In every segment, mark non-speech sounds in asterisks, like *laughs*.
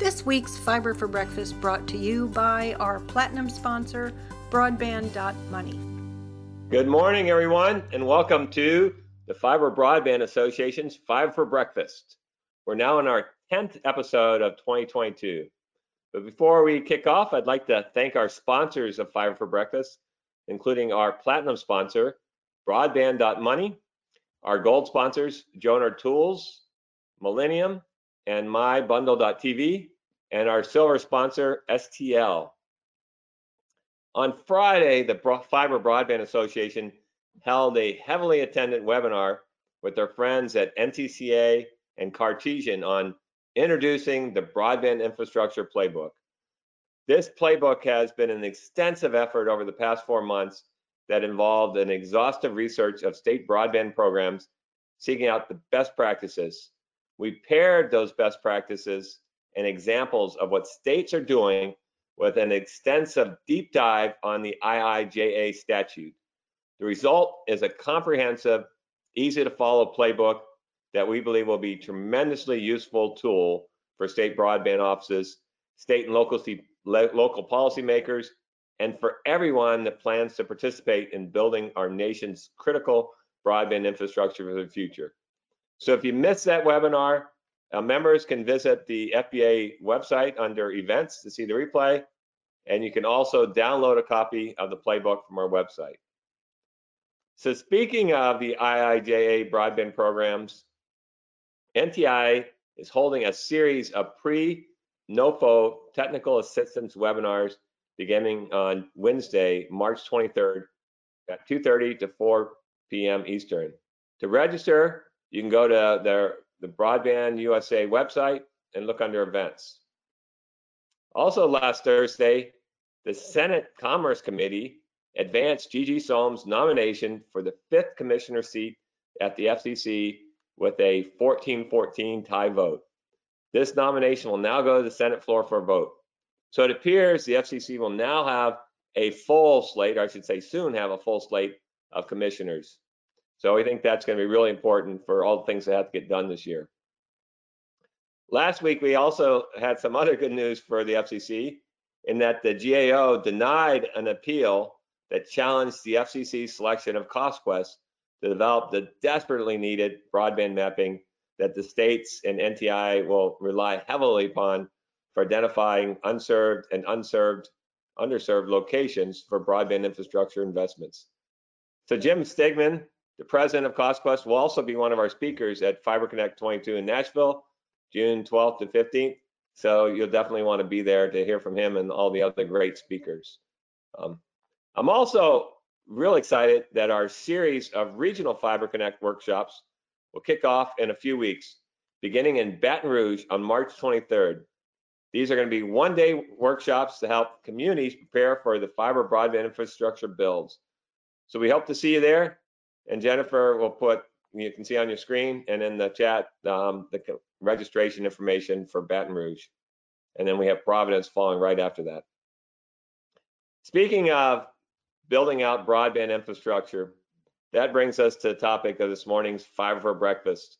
This week's Fiber for Breakfast brought to you by our platinum sponsor, Broadband.money. Good morning, everyone, and welcome to the Fiber Broadband Association's Fiber for Breakfast. We're now in our 10th episode of 2022. But before we kick off, I'd like to thank our sponsors of Fiber for Breakfast, including our platinum sponsor, Broadband.money, our gold sponsors, Jonard Tools, Millennium, and MyBundle.tv, and our silver sponsor, STL. On Friday, the Fiber Broadband Association held a heavily attended webinar with their friends at NTCA and Cartesian on introducing the Broadband Infrastructure Playbook. This playbook has been an extensive effort over the past four months that involved an exhaustive research of state broadband programs seeking out the best practices. We paired those best practices and examples of what states are doing with an extensive deep dive on the IIJA statute. The result is a comprehensive, easy to follow playbook that we believe will be tremendously useful tool for state broadband offices, state and local, local policymakers, and for everyone that plans to participate in building our nation's critical broadband infrastructure for the future. So if you missed that webinar, uh, members can visit the FBA website under events to see the replay, and you can also download a copy of the playbook from our website. So speaking of the IIJA broadband programs, NTI is holding a series of pre-NOFO technical assistance webinars beginning on Wednesday, March 23rd at 2.30 to 4 p.m. Eastern. To register, you can go to their the Broadband USA website and look under events. Also last Thursday, the Senate Commerce Committee advanced Gigi Sohn's nomination for the fifth commissioner seat at the FCC with a 14-14 tie vote. This nomination will now go to the Senate floor for a vote. So it appears the FCC will now have a full slate, or I should say soon have a full slate of commissioners. So we think that's going to be really important for all the things that have to get done this year. Last week, we also had some other good news for the FCC in that the GAO denied an appeal that challenged the FCC's selection of CostQuest to develop the desperately needed broadband mapping that the states and NTI will rely heavily upon for identifying unserved and unserved, underserved locations for broadband infrastructure investments. So Jim Stegeman, the president of CostQuest will also be one of our speakers at FiberConnect 22 in Nashville, June 12th to 15th. So you'll definitely want to be there to hear from him and all the other great speakers. Um, I'm also real excited that our series of regional FiberConnect workshops will kick off in a few weeks, beginning in Baton Rouge on March 23rd. These are going to be one-day workshops to help communities prepare for the fiber broadband infrastructure builds. So we hope to see you there. And Jennifer will put, you can see on your screen and in the chat, um, the registration information for Baton Rouge. And then we have Providence following right after that. Speaking of building out broadband infrastructure, that brings us to the topic of this morning's Fiber for Breakfast.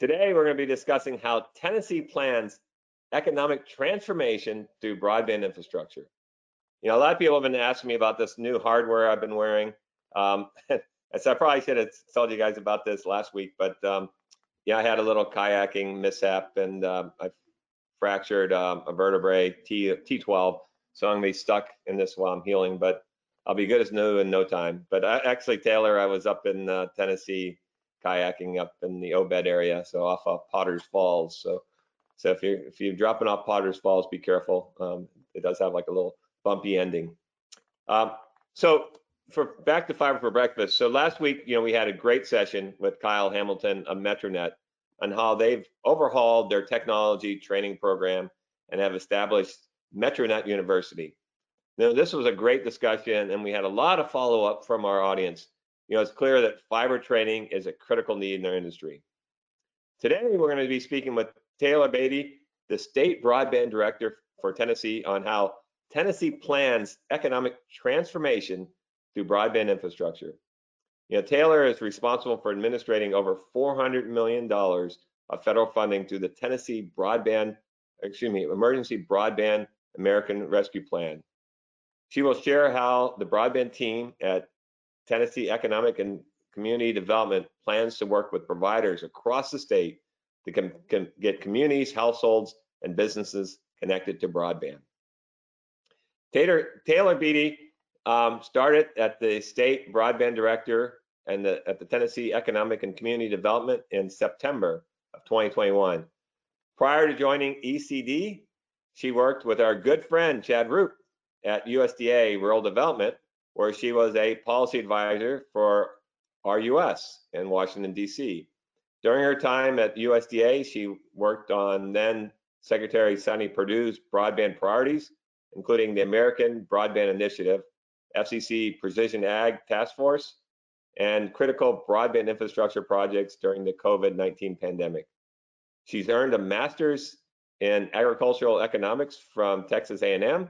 Today, we're going to be discussing how Tennessee plans economic transformation through broadband infrastructure. You know, a lot of people have been asking me about this new hardware I've been wearing. Um, *laughs* so I probably should have told you guys about this last week, but um, yeah, I had a little kayaking mishap and uh, I fractured um, a vertebrae T T12, so I'm gonna be stuck in this while I'm healing. But I'll be good as new in no time. But I, actually, Taylor, I was up in uh, Tennessee kayaking up in the Obed area, so off of Potter's Falls. So, so if you're if you're dropping off Potter's Falls, be careful. Um, it does have like a little bumpy ending. Um, so for back to fiber for breakfast. So last week, you know, we had a great session with Kyle Hamilton of Metronet on how they've overhauled their technology training program and have established Metronet University. Now, this was a great discussion, and we had a lot of follow up from our audience. You know, it's clear that fiber training is a critical need in our industry. Today, we're going to be speaking with Taylor Beatty, the state broadband director for Tennessee, on how Tennessee plans economic transformation through broadband infrastructure. You know, Taylor is responsible for administrating over $400 million of federal funding through the Tennessee Broadband, excuse me, Emergency Broadband American Rescue Plan. She will share how the broadband team at Tennessee Economic and Community Development plans to work with providers across the state to com com get communities, households, and businesses connected to broadband. Taylor, Taylor Beatty um, started at the state broadband director and the, at the Tennessee Economic and Community Development in September of 2021. Prior to joining ECD, she worked with our good friend Chad Rupe at USDA Rural Development, where she was a policy advisor for RUS in Washington, D.C. During her time at USDA, she worked on then Secretary Sonny Perdue's broadband priorities, including the American Broadband Initiative, FCC Precision Ag Task Force, and critical broadband infrastructure projects during the COVID-19 pandemic. She's earned a master's in agricultural economics from Texas A&M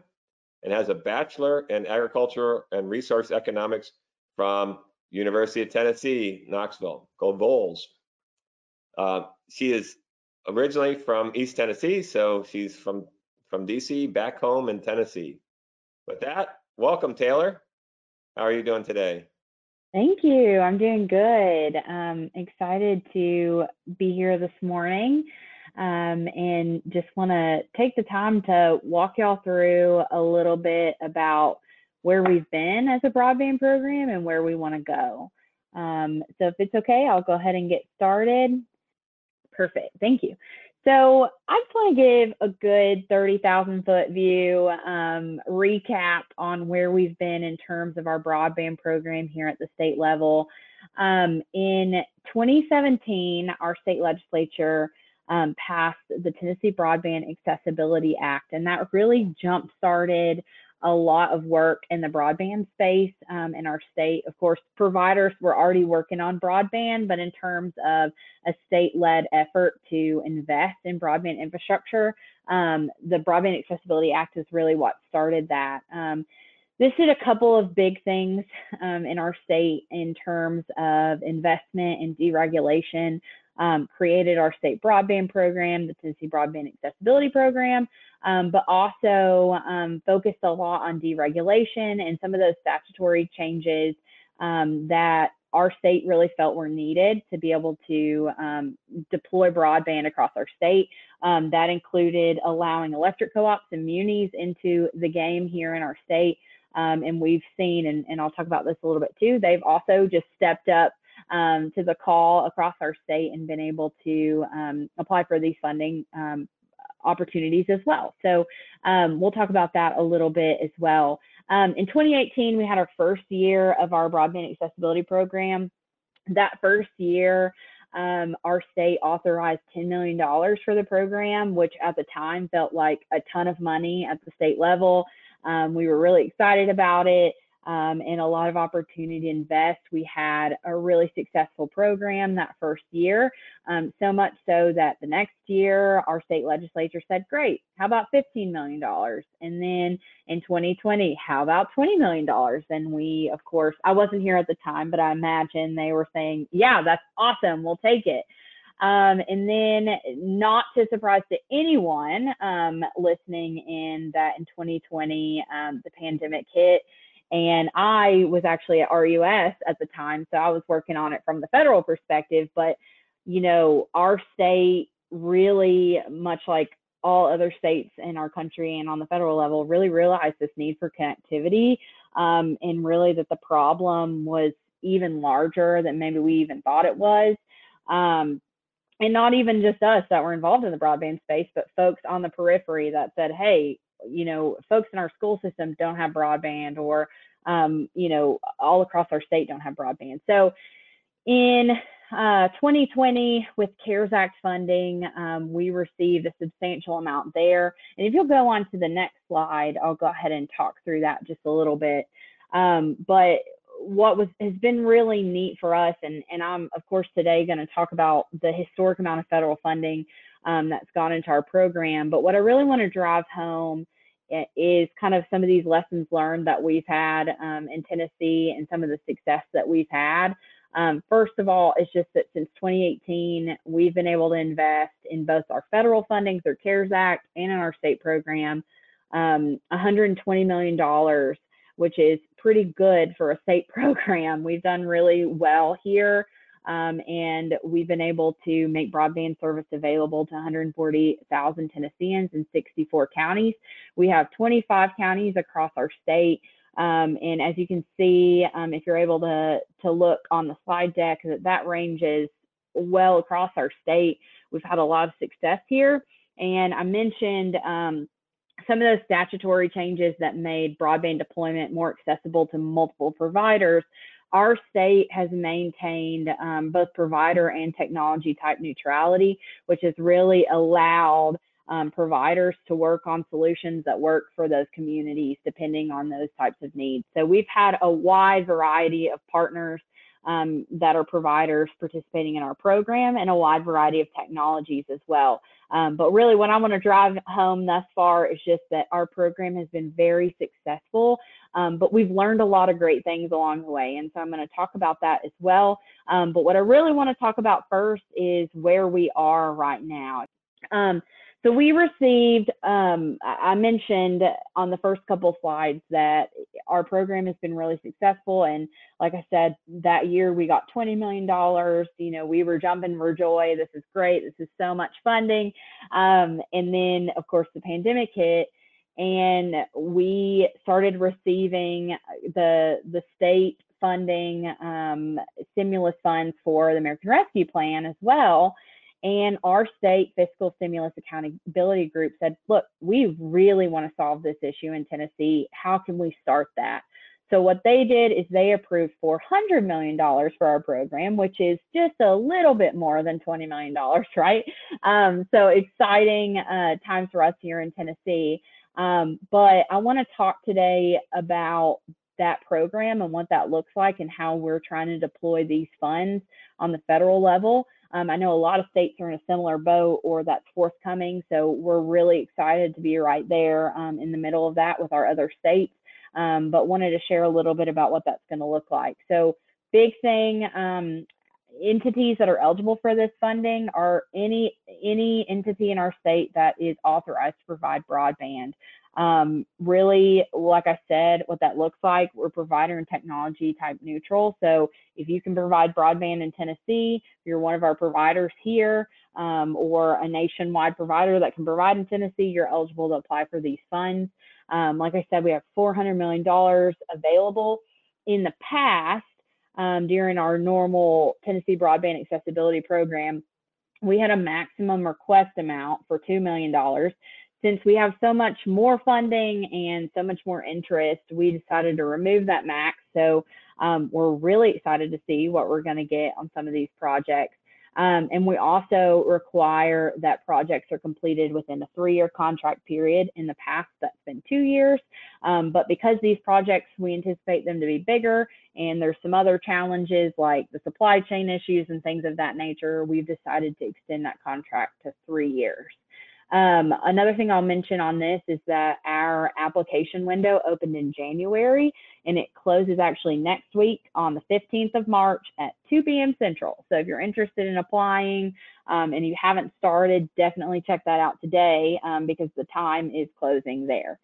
and has a bachelor in agriculture and resource economics from University of Tennessee, Knoxville. Go Vols. Uh, she is originally from East Tennessee, so she's from from DC back home in Tennessee. With that, welcome Taylor. How are you doing today? Thank you. I'm doing good. Um, excited to be here this morning um, and just want to take the time to walk y'all through a little bit about where we've been as a broadband program and where we want to go. Um, so if it's okay, I'll go ahead and get started. Perfect. Thank you. So I just want to give a good 30,000 foot view um, recap on where we've been in terms of our broadband program here at the state level. Um, in 2017, our state legislature um, passed the Tennessee Broadband Accessibility Act, and that really jump started a lot of work in the broadband space um, in our state. Of course, providers were already working on broadband, but in terms of a state-led effort to invest in broadband infrastructure, um, the Broadband Accessibility Act is really what started that. Um, this did a couple of big things um, in our state in terms of investment and deregulation. Um, created our state broadband program, the Tennessee Broadband Accessibility Program, um, but also um, focused a lot on deregulation and some of those statutory changes um, that our state really felt were needed to be able to um, deploy broadband across our state. Um, that included allowing electric co-ops and munis into the game here in our state. And we've seen, and, and, I'll talk about this a little bit too, they've also just stepped up um, to the call across our state and been able to um, apply for these funding um, opportunities as well. So um, we'll talk about that a little bit as well. Um, in 2018, we had our first year of our broadband accessibility program. That first year, um, our state authorized $10 million for the program, which at the time felt like a ton of money at the state level. Um, we were really excited about it um, and a lot of opportunity to invest. We had a really successful program that first year, um, so much so that the next year our state legislature said, Great, how about $15 million? And then in 2020, how about $20 million? And we, of course, I wasn't here at the time, but I imagine they were saying, Yeah, that's awesome, we'll take it. Um, and then, not to surprise to anyone um, listening in, that in 2020, um, the pandemic hit and I was actually at RUS at the time, so I was working on it from the federal perspective. But, you know, our state really, much like all other states in our country and on the federal level, really realized this need for connectivity um, and really that the problem was even larger than maybe we even thought it was. Um, and not even just us that were involved in the broadband space, but folks on the periphery that said, hey, you know, folks in our school system don't have broadband or, um, you know, all across our state don't have broadband. So in uh, 2020, with CARES Act funding, um, we received a substantial amount there. And if you'll go on to the next slide, I'll go ahead and talk through that just a little bit. Um, but what was has been really neat for us, and, and I'm of course today going to talk about the historic amount of federal funding um, that's gone into our program. But what I really want to drive home is kind of some of these lessons learned that we've had um, in Tennessee and some of the success that we've had. Um, first of all, it's just that since 2018, we've been able to invest in both our federal funding through CARES Act and in our state program um, $120 million, which is pretty good for a state *laughs* program. We've done really well here. Um, and we've been able to make broadband service available to 140,000 Tennesseans in 64 counties. We have 25 counties across our state. Um, and as you can see, um, if you're able to, to look on the slide deck, that, that ranges well across our state. We've had a lot of success here. And I mentioned um, some of those statutory changes that made broadband deployment more accessible to multiple providers our state has maintained um, both provider and technology type neutrality, which has really allowed um, providers to work on solutions that work for those communities depending on those types of needs. So we've had a wide variety of partners um, that are providers participating in our program and a wide variety of technologies as well. Um, but really, what I want to drive home thus far is just that our program has been very successful, um, but we've learned a lot of great things along the way. And so I'm going to talk about that as well. Um, but what I really want to talk about first is where we are right now. Um, so we received, um, I mentioned on the first couple slides that our program has been really successful. And like I said, that year we got $20 million. You know, we were jumping for joy. This is great. This is so much funding. Um, and then, of course, the pandemic hit and we started receiving the, the state funding um, stimulus funds for the American Rescue Plan as well. And our state fiscal stimulus accountability group said, look, we really want to solve this issue in Tennessee. How can we start that? So what they did is they approved $400 million for our program, which is just a little bit more than $20 million, *laughs* right? Um, so exciting uh, times for us here in Tennessee. Um, but I want to talk today about that program and what that looks like and how we're trying to deploy these funds on the federal level. Um, I know a lot of states are in a similar boat or that's forthcoming. So we're really excited to be right there um, in the middle of that with our other states. Um, but wanted to share a little bit about what that's going to look like. So big thing, um, entities that are eligible for this funding are any any entity in our state that is authorized to provide broadband. Um, really, like I said, what that looks like, we're provider and technology type neutral. So if you can provide broadband in Tennessee, if you're one of our providers here, um, or a nationwide provider that can provide in Tennessee, you're eligible to apply for these funds. Um, like I said, we have $400 million available. In the past, um, during our normal Tennessee Broadband Accessibility Program, we had a maximum request amount for $2 million since we have so much more funding and so much more interest, we decided to remove that max. So um, we're really excited to see what we're going to get on some of these projects. Um, and we also require that projects are completed within a three-year contract period. In the past, that's been two years. Um, but because these projects, we anticipate them to be bigger, and there's some other challenges like the supply chain issues and things of that nature, we've decided to extend that contract to three years. Um, another thing I'll mention on this is that our application window opened in January and it closes actually next week on the 15th of March at 2 p.m. Central. So if you're interested in applying um, and you haven't started, definitely check that out today um, because the time is closing there.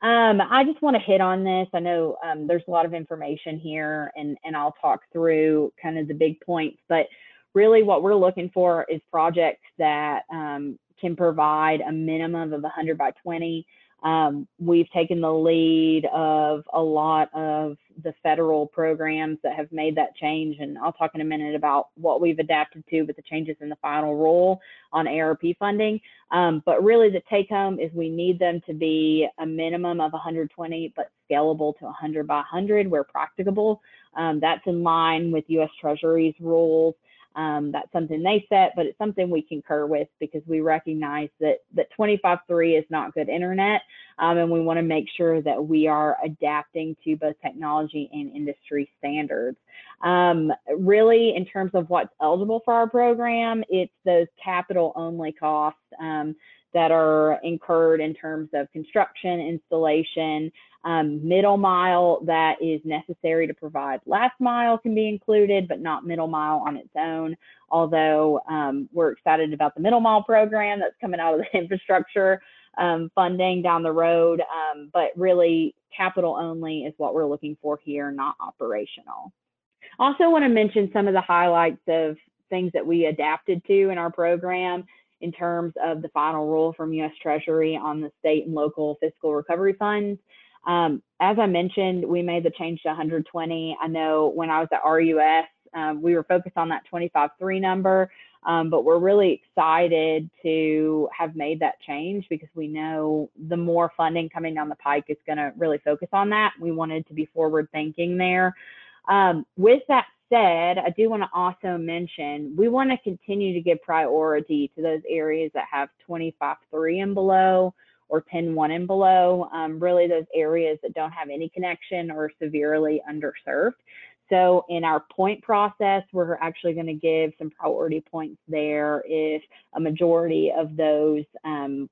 Um, I just want to hit on this. I know um, there's a lot of information here and, and I'll talk through kind of the big points, but really what we're looking for is projects that um, can provide a minimum of 100 by 20. Um, we've taken the lead of a lot of the federal programs that have made that change, and I'll talk in a minute about what we've adapted to with the changes in the final rule on ARP funding. Um, but really, the take home is we need them to be a minimum of 120, but scalable to 100 by 100 where practicable. Um, that's in line with U.S. Treasury's rules Um, that's something they set, but it's something we concur with because we recognize that that 25.3 is not good internet, um, and we want to make sure that we are adapting to both technology and industry standards. Um, really, in terms of what's eligible for our program, it's those capital only costs um, that are incurred in terms of construction, installation, um, middle mile that is necessary to provide last mile can be included, but not middle mile on its own. Although um, we're excited about the middle mile program that's coming out of the *laughs* infrastructure um, funding down the road, um, but really capital only is what we're looking for here, not operational. Also want to mention some of the highlights of things that we adapted to in our program in terms of the final rule from U.S. Treasury on the state and local fiscal recovery funds. Um, as I mentioned, we made the change to 120. I know when I was at RUS, um, we were focused on that 25.3 number, um, but we're really excited to have made that change because we know the more funding coming down the pike is going to really focus on that. We wanted to be forward thinking there. Um, with that said, I do want to also mention we want to continue to give priority to those areas that have 25.3 and below or 10.1 and below, um, really those areas that don't have any connection or severely underserved. So in our point process, we're actually going to give some priority points there if a majority of those um,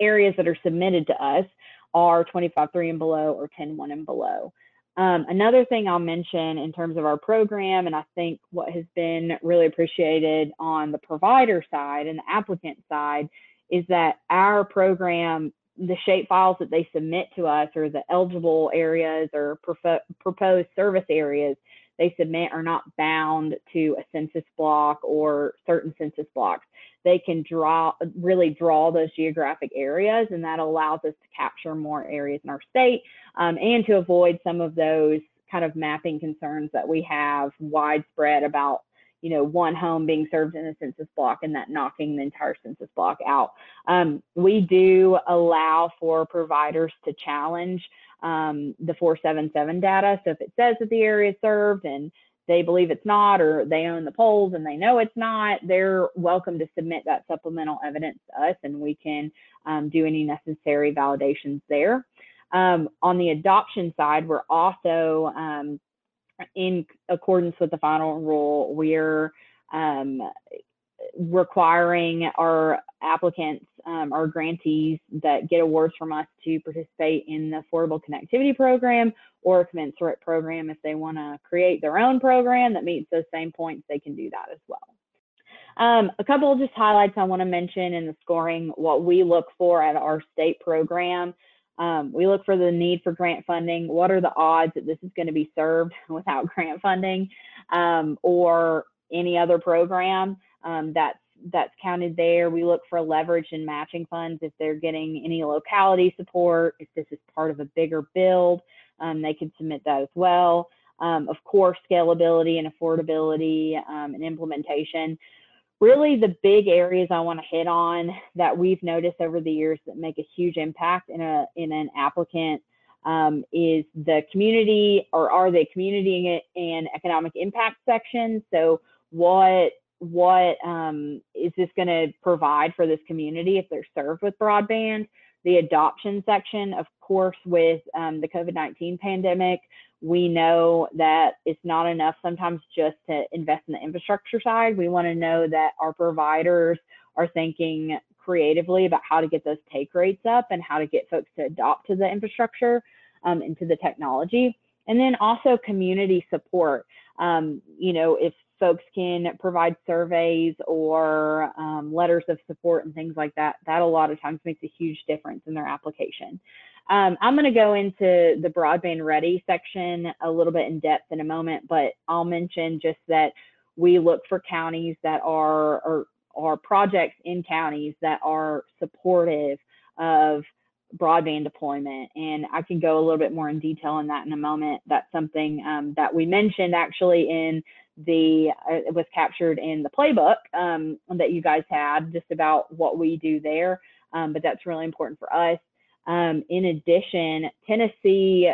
areas that are submitted to us are 25.3 and below or 10.1 and below. Um, another thing I'll mention in terms of our program, and I think what has been really appreciated on the provider side and the applicant side, is that our program, the shape files that they submit to us or the eligible areas or proposed service areas they submit are not bound to a census block or certain census blocks. They can draw, really draw those geographic areas, and that allows us to capture more areas in our state um, and to avoid some of those kind of mapping concerns that we have widespread about you know, one home being served in a census block and that knocking the entire census block out. Um, we do allow for providers to challenge um, the 477 data. So if it says that the area is served and they believe it's not, or they own the poles and they know it's not, they're welcome to submit that supplemental evidence to us and we can um, do any necessary validations there. Um, on the adoption side, we're also um, in accordance with the final rule, we're um, requiring our applicants, um, our grantees that get awards from us to participate in the Affordable Connectivity Program or a commensurate program. If they want to create their own program that meets those same points, they can do that as well. Um, a couple of just highlights I want to mention in the scoring, what we look for at our state program. Um, we look for the need for grant funding. What are the odds that this is going to be served *laughs* without grant funding um, or any other program um, that's that's counted there. We look for leverage and matching funds if they're getting any locality support. If this is part of a bigger build, um, they can submit that as well. Um, of course, scalability and affordability um, and implementation really the big areas I want to hit on that we've noticed over the years that make a huge impact in a in an applicant um, is the community or are they community and economic impact section. So what what um, is this going to provide for this community if they're served with broadband? The adoption section, of course, with um, the COVID 19 pandemic, we know that it's not enough sometimes just to invest in the infrastructure side. We want to know that our providers are thinking creatively about how to get those take rates up and how to get folks to adopt to the infrastructure um, and to the technology. And then also community support. Um, you know, if folks can provide surveys or um, letters of support and things like that, that a lot of times makes a huge difference in their application. Um, I'm going to go into the broadband ready section a little bit in depth in a moment, but I'll mention just that we look for counties that are or, projects in counties that are supportive of broadband deployment. And I can go a little bit more in detail on that in a moment. That's something um, that we mentioned actually in the, uh, it was captured in the playbook um, that you guys had just about what we do there. Um, but that's really important for us. Um, in addition, Tennessee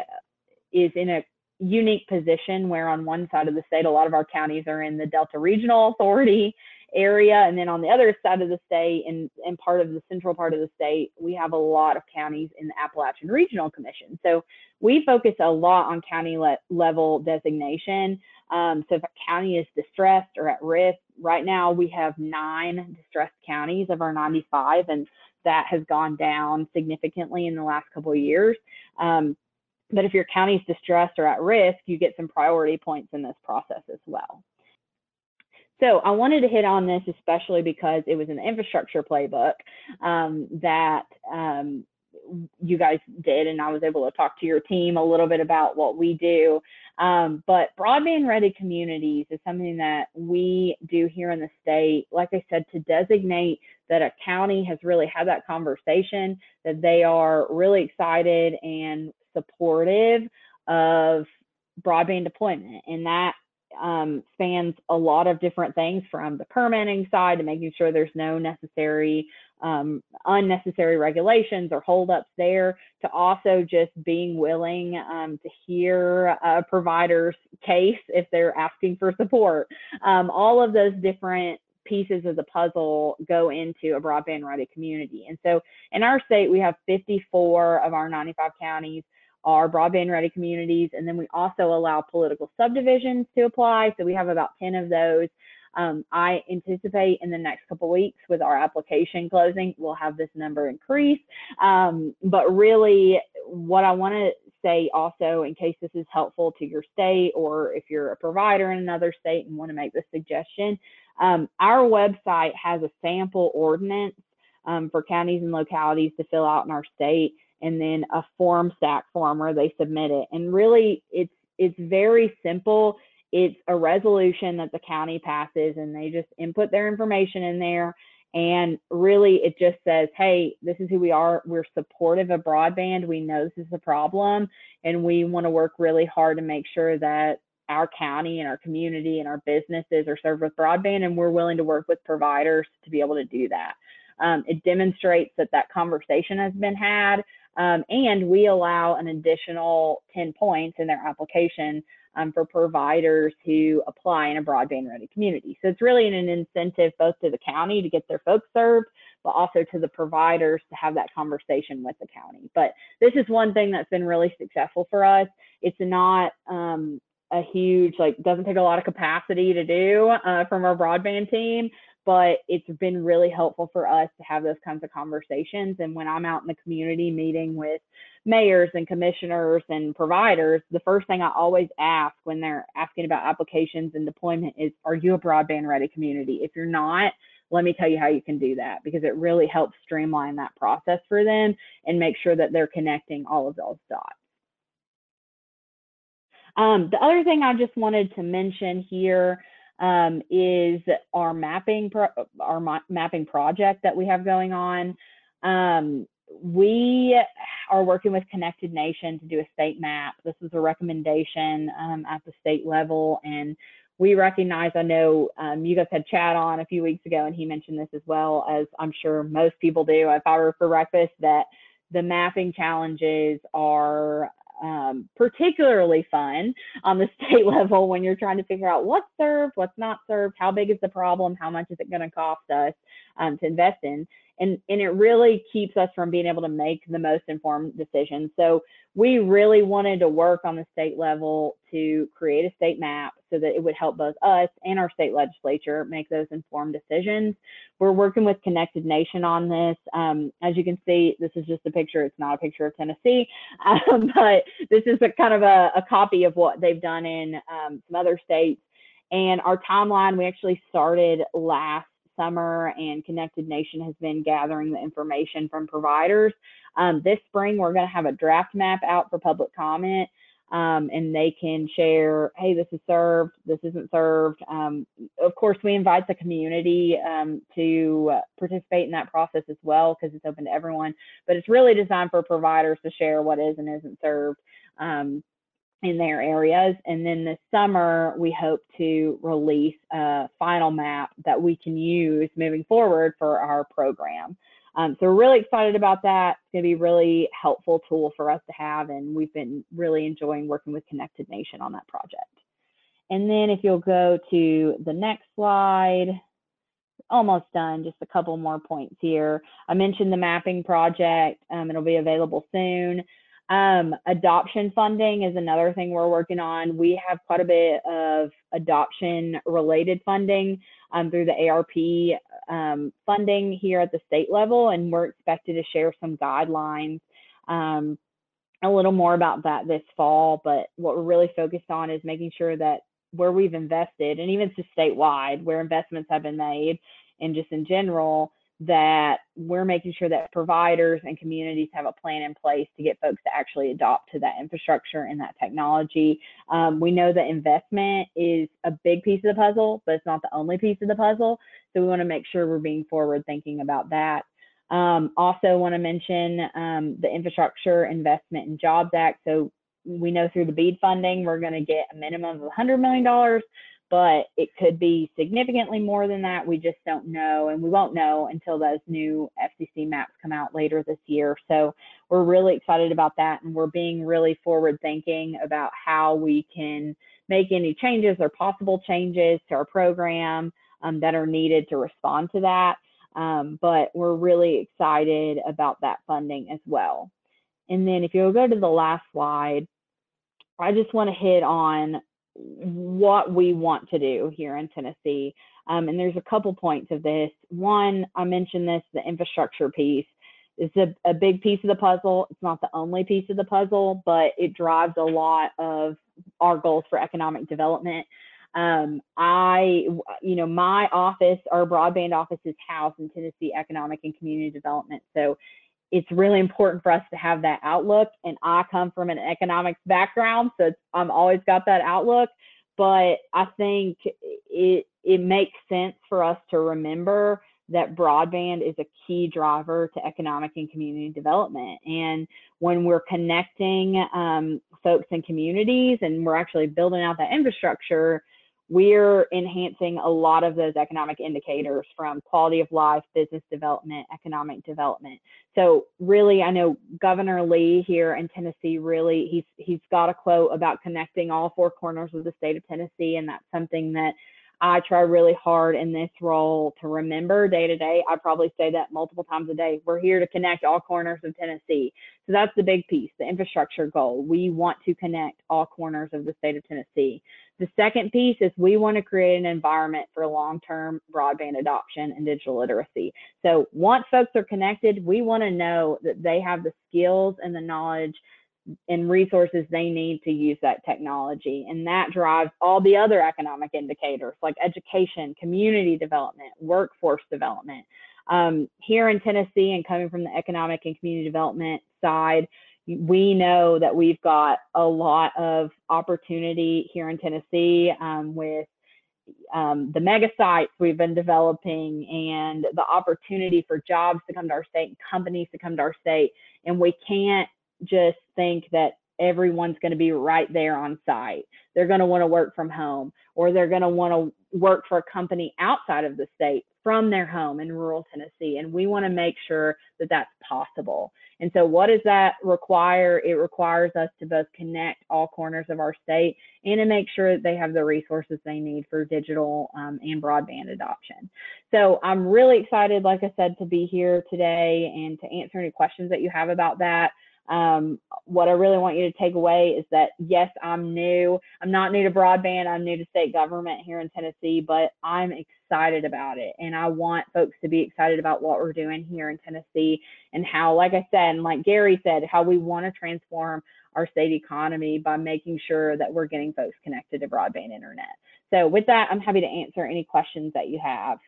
is in a unique position where on one side of the state, a lot of our counties are in the Delta Regional Authority area. And then on the other side of the state and, and part of the central part of the state, we have a lot of counties in the Appalachian Regional Commission. So we focus a lot on county le level designation. Um, so if a county is distressed or at risk, right now we have nine distressed counties of our 95, and that has gone down significantly in the last couple of years. Um, but if your county is distressed or at risk, you get some priority points in this process as well. So I wanted to hit on this especially because it was an infrastructure playbook um, that um, you guys did, and I was able to talk to your team a little bit about what we do. Um, but broadband ready communities is something that we do here in the state. Like I said, to designate that a county has really had that conversation, that they are really excited and supportive of broadband deployment. And that um, spans a lot of different things from the permitting side to making sure there's no necessary um, unnecessary regulations or holdups there to also just being willing um, to hear a provider's case if they're asking for support. Um, all of those different pieces of the puzzle go into a broadband ready community. And so in our state, we have 54 of our 95 counties are broadband ready communities. And then we also allow political subdivisions to apply. So we have about 10 of those. Um, I anticipate in the next couple weeks with our application closing, we'll have this number increase. Um, but really, what I want to say also, in case this is helpful to your state or if you're a provider in another state and want to make this suggestion, um, our website has a sample ordinance um, for counties and localities to fill out in our state and then a Formstack form where they submit it. And really it's it's very simple. It's a resolution that the county passes and they just input their information in there. And really it just says, hey, this is who we are. We're supportive of broadband. We know this is a problem and we want to work really hard to make sure that our county and our community and our businesses are served with broadband and we're willing to work with providers to be able to do that. Um, it demonstrates that that conversation has been had um, and we allow an additional 10 points in their application um, for providers who apply in a broadband ready community. So it's really an incentive both to the county to get their folks served, but also to the providers to have that conversation with the county. But this is one thing that's been really successful for us. It's not um, a huge, like, doesn't take a lot of capacity to do uh, from our broadband team, but it's been really helpful for us to have those kinds of conversations. And when I'm out in the community meeting with mayors and commissioners and providers, the first thing I always ask when they're asking about applications and deployment is, are you a broadband ready community? If you're not, let me tell you how you can do that because it really helps streamline that process for them and make sure that they're connecting all of those dots. Um, the other thing I just wanted to mention here um, is our mapping pro- our ma- mapping project that we have going on. Um, we are working with Connected Nation to do a state map. This is a recommendation um, at the state level, and we recognize. I know um, you guys had Chad on a few weeks ago, and he mentioned this as well as I'm sure most people do If I were for Breakfast that the mapping challenges are um, particularly fun on the *laughs* state level when you're trying to figure out what's served, what's not served, how big is the problem, how much is it going to cost us um, to invest in. And and it really keeps us from being able to make the most informed decisions. So we really wanted to work on the state level to create a state map so that it would help both us and our state legislature make those informed decisions we're working with connected nation on this um, as you can see this is just a picture it's not a picture of tennessee *laughs* um, but this is a kind of a, a, copy of what they've done in um, some other states and our timeline we actually started last summer and Connected Nation has been gathering the information from providers. Um, this spring, we're going to have a draft map out for public comment. Um, and they can share, hey, this is served, this isn't served. Um, of course, we invite the community um, to participate in that process as well because it's open to everyone. But it's really designed for providers to share what is and isn't served. Um, in their areas. And then this summer, we hope to release a final map that we can use moving forward for our program. Um, so we're really excited about that. It's going to be a really helpful tool for us to have, and we've been really enjoying working with Connected Nation on that project. And then if you'll go to the next slide, almost done, just a couple more points here. I mentioned the mapping project, um, it'll be available soon. Um, adoption funding is another thing we're working on. We have quite a bit of adoption related funding um, through the ARP um, funding here at the state level, and we're expected to share some guidelines um, a little more about that this fall. But what we're really focused on is making sure that where we've invested, and even just statewide, where investments have been made, and just in general, that we're making sure that providers and communities have a plan in place to get folks to actually adopt to that infrastructure and that technology. Um, we know that investment is a big piece of the puzzle, but it's not the only piece of the puzzle. So we want to make sure we're being forward thinking about that. Um, also want to mention um, the Infrastructure Investment and Jobs Act. So we know through the BEAD funding, we're going to get a minimum of $100 million but it could be significantly more than that. We just don't know, and we won't know until those new FCC maps come out later this year. So we're really excited about that, and we're being really forward thinking about how we can make any changes or possible changes to our program um, that are needed to respond to that. Um, but we're really excited about that funding as well. And then if you'll go to the last slide, I just want to hit on what we want to do here in Tennessee. Um, and there's a couple points of this. One, I mentioned this, the infrastructure piece is a, a big piece of the puzzle. It's not the only piece of the puzzle, but it drives a lot of our goals for economic development. Um, I, you know, my office, our broadband office is housed in Tennessee Economic and Community Development. So it's really important for us to have that outlook. And I come from an economics background, so I'm always got that outlook. But I think it it makes sense for us to remember that broadband is a key driver to economic and community development. And when we're connecting um, folks and communities and we're actually building out that infrastructure, we're enhancing a lot of those economic indicators from quality of life, business development, economic development. So really, I know Governor Lee here in Tennessee really he's he's got a quote about connecting all four corners of the state of Tennessee, and that's something that I try really hard in this role to remember day to day. I probably say that multiple times a day. We're here to connect all corners of Tennessee. So that's the big piece, the infrastructure goal. We want to connect all corners of the state of Tennessee. The second piece is we want to create an environment for long term broadband adoption and digital literacy. So once folks are connected, we want to know that they have the skills and the knowledge and resources they need to use that technology. And that drives all the other economic indicators like education, community development, workforce development. Um, here in Tennessee and coming from the economic and community development side, we know that we've got a lot of opportunity here in Tennessee um, with um, the mega sites we've been developing and the opportunity for jobs to come to our state and companies to come to our state. And we can't just think that everyone's going to be right there on site. They're going to want to work from home or they're going to want to work for a company outside of the state from their home in rural Tennessee. And we want to make sure that that's possible. And so, what does that require? It requires us to both connect all corners of our state and to make sure that they have the resources they need for digital um, and broadband adoption. So, I'm really excited, like I said, to be here today and to answer any questions that you have about that. Um, what I really want you to take away is that yes, I'm new. I'm not new to broadband. I'm new to state government here in Tennessee, but I'm excited about it. And I want folks to be excited about what we're doing here in Tennessee and how, like I said, and like Gary said, how we want to transform our state economy by making sure that we're getting folks connected to broadband internet. So with that, I'm happy to answer any questions that you have.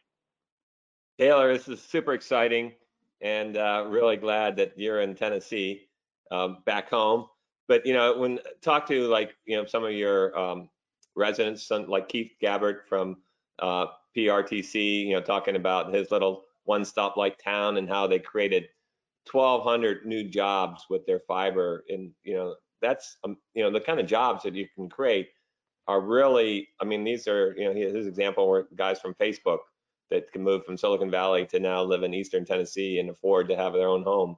Taylor, this is super exciting and uh, really glad that you're in Tennessee um, back home. But you know, when talk to like you know some of your um, residents, some, like Keith Gabbard from uh, PRTC, you know, talking about his little one-stop like town and how they created 1,200 new jobs with their fiber, and you know, that's um, you know the kind of jobs that you can create are really, I mean, these are you know his example were guys from Facebook that can move from Silicon Valley to now live in Eastern Tennessee and afford to have their own home.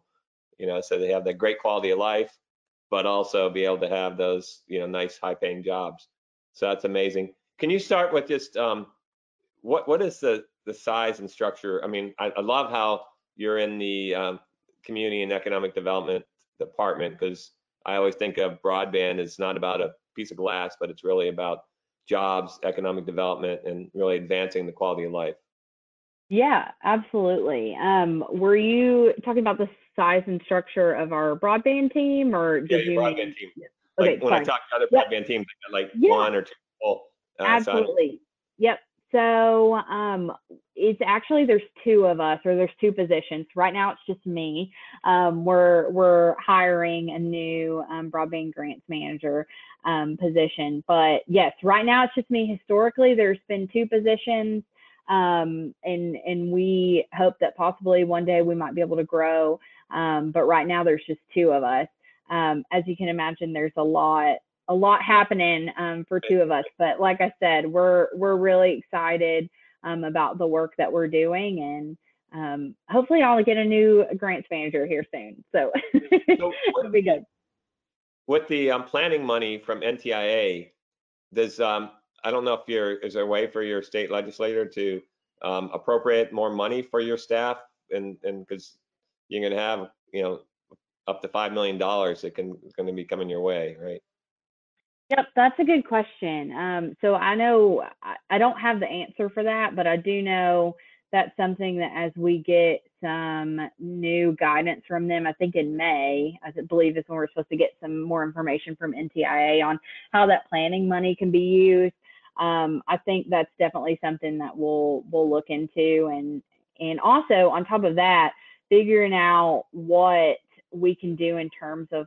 You know, so they have that great quality of life, but also be able to have those, you know, nice high paying jobs. So that's amazing. Can you start with just um, what what is the the size and structure? I mean, I, I love how you're in the um, community and economic development department because I always think of broadband as not about a piece of glass, but it's really about jobs, economic development, and really advancing the quality of life. Yeah, absolutely. Um, were you talking about the size and structure of our broadband team, or did yeah, you broadband mean... team? Like okay, when I talk to other yep. broadband teams, like yeah. one or two people. Uh, absolutely. Yep. So um, it's actually there's two of us, or there's two positions. Right now it's just me. Um, we're we're hiring a new um, broadband grants manager um, position, but yes, right now it's just me. Historically, there's been two positions, um, and and we hope that possibly one day we might be able to grow. Um, but right now there's just two of us. as you can imagine, there's a lot a lot happening um, for two of us. But like I said, we're we're really excited um, about the work that we're doing, and um, hopefully I'll get a new grants manager here soon. So, *laughs* so it'll be good. With the um, planning money from NTIA, does um, I don't know if you're is there a way for your state legislator to um, appropriate more money for your staff, and and because you're going to have you know up to five million dollars that can going to be coming your way, right? Yep, that's a good question. Um, so I know I, I don't have the answer for that, but I do know that's something that as we get some new guidance from them, I think in May, I believe is when we're supposed to get some more information from NTIA on how that planning money can be used. Um, I think that's definitely something that we'll we'll look into, and and also on top of that, figuring out what we can do in terms of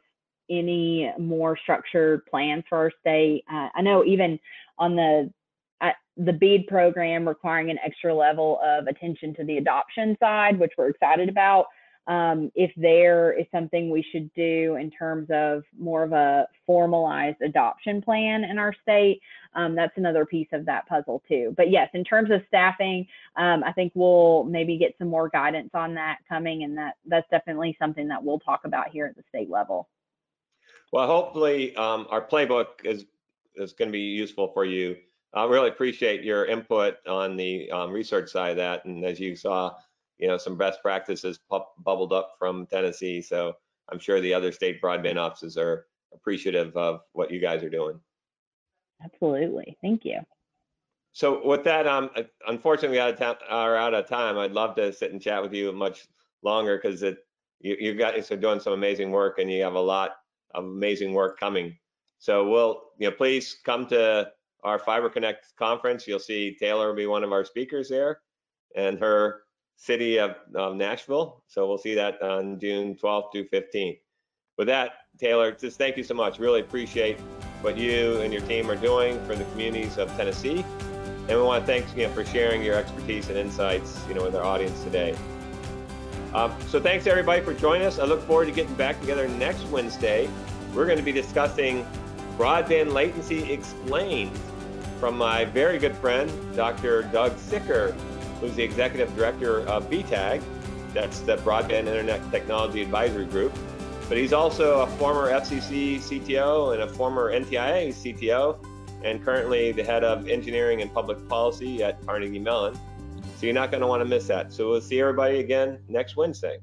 any more structured plans for our state. Uh, I know even on the the BEAD program requiring an extra level of attention to the adoption side, which we're excited about. Um, if there is something we should do in terms of more of a formalized adoption plan in our state, um, that's another piece of that puzzle too. But yes, in terms of staffing, um, I think we'll maybe get some more guidance on that coming, and that that's definitely something that we'll talk about here at the state level. Well, hopefully um, our playbook is is going to be useful for you. I really appreciate your input on the um, research side of that, and as you saw, you know, some best practices bubbled up from Tennessee. So I'm sure the other state broadband offices are appreciative of what you guys are doing. Absolutely, thank you. So with that, um, unfortunately, we out of time, are out of time. I'd love to sit and chat with you much longer because it you, you guys are doing some amazing work, and you have a lot of amazing work coming. So we'll, you know, please come to our Fiber Connect conference. You'll see Taylor will be one of our speakers there and her city of, of Nashville. So we'll see that on June 12th to 15th. With that, Taylor, just thank you so much. Really appreciate what you and your team are doing for the communities of Tennessee. And we want to thank you know, for sharing your expertise and insights, you know, with our audience today. Um, so thanks everybody for joining us. I look forward to getting back together next Wednesday. We're going to be discussing broadband latency explained from my very good friend, Dr. Doug Sicker, who's the executive director of BITAG. That's the Broadband Internet Technology Advisory Group. But he's also a former FCC CTO and a former NTIA CTO, and currently the head of engineering and public policy at Carnegie Mellon. So you're not going to want to miss that. So we'll see everybody again next Wednesday.